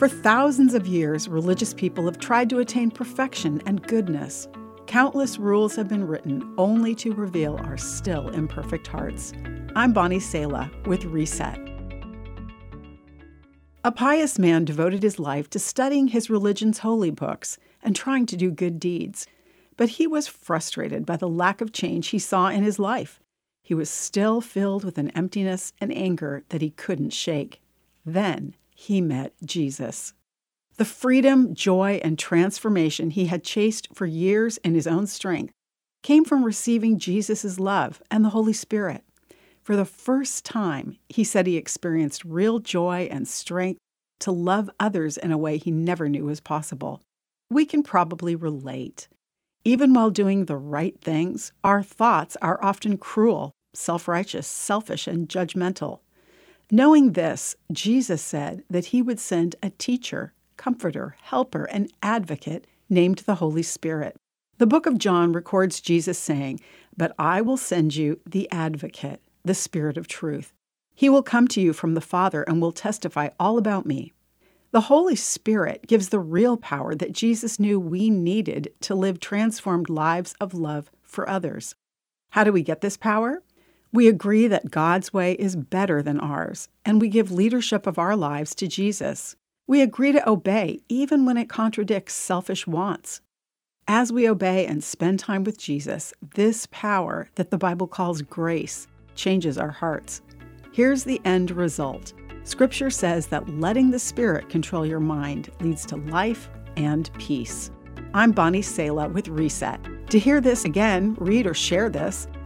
For thousands of years, religious people have tried to attain perfection and goodness. Countless rules have been written only to reveal our still imperfect hearts. I'm Bonnie Sala with Reset. A pious man devoted his life to studying his religion's holy books and trying to do good deeds. But he was frustrated by the lack of change he saw in his life. He was still filled with an emptiness and anger that he couldn't shake. Then he met Jesus. The freedom, joy, and transformation he had chased for years in his own strength came from receiving Jesus' love and the Holy Spirit. For the first time, he said he experienced real joy and strength to love others in a way he never knew was possible. We can probably relate. Even while doing the right things, our thoughts are often cruel, self righteous, selfish, and judgmental. Knowing this, Jesus said that he would send a teacher, comforter, helper, and advocate named the Holy Spirit. The book of John records Jesus saying, But I will send you the advocate, the Spirit of truth. He will come to you from the Father and will testify all about me. The Holy Spirit gives the real power that Jesus knew we needed to live transformed lives of love for others. How do we get this power? We agree that God's way is better than ours, and we give leadership of our lives to Jesus. We agree to obey even when it contradicts selfish wants. As we obey and spend time with Jesus, this power that the Bible calls grace changes our hearts. Here's the end result Scripture says that letting the Spirit control your mind leads to life and peace. I'm Bonnie Sala with Reset. To hear this again, read or share this,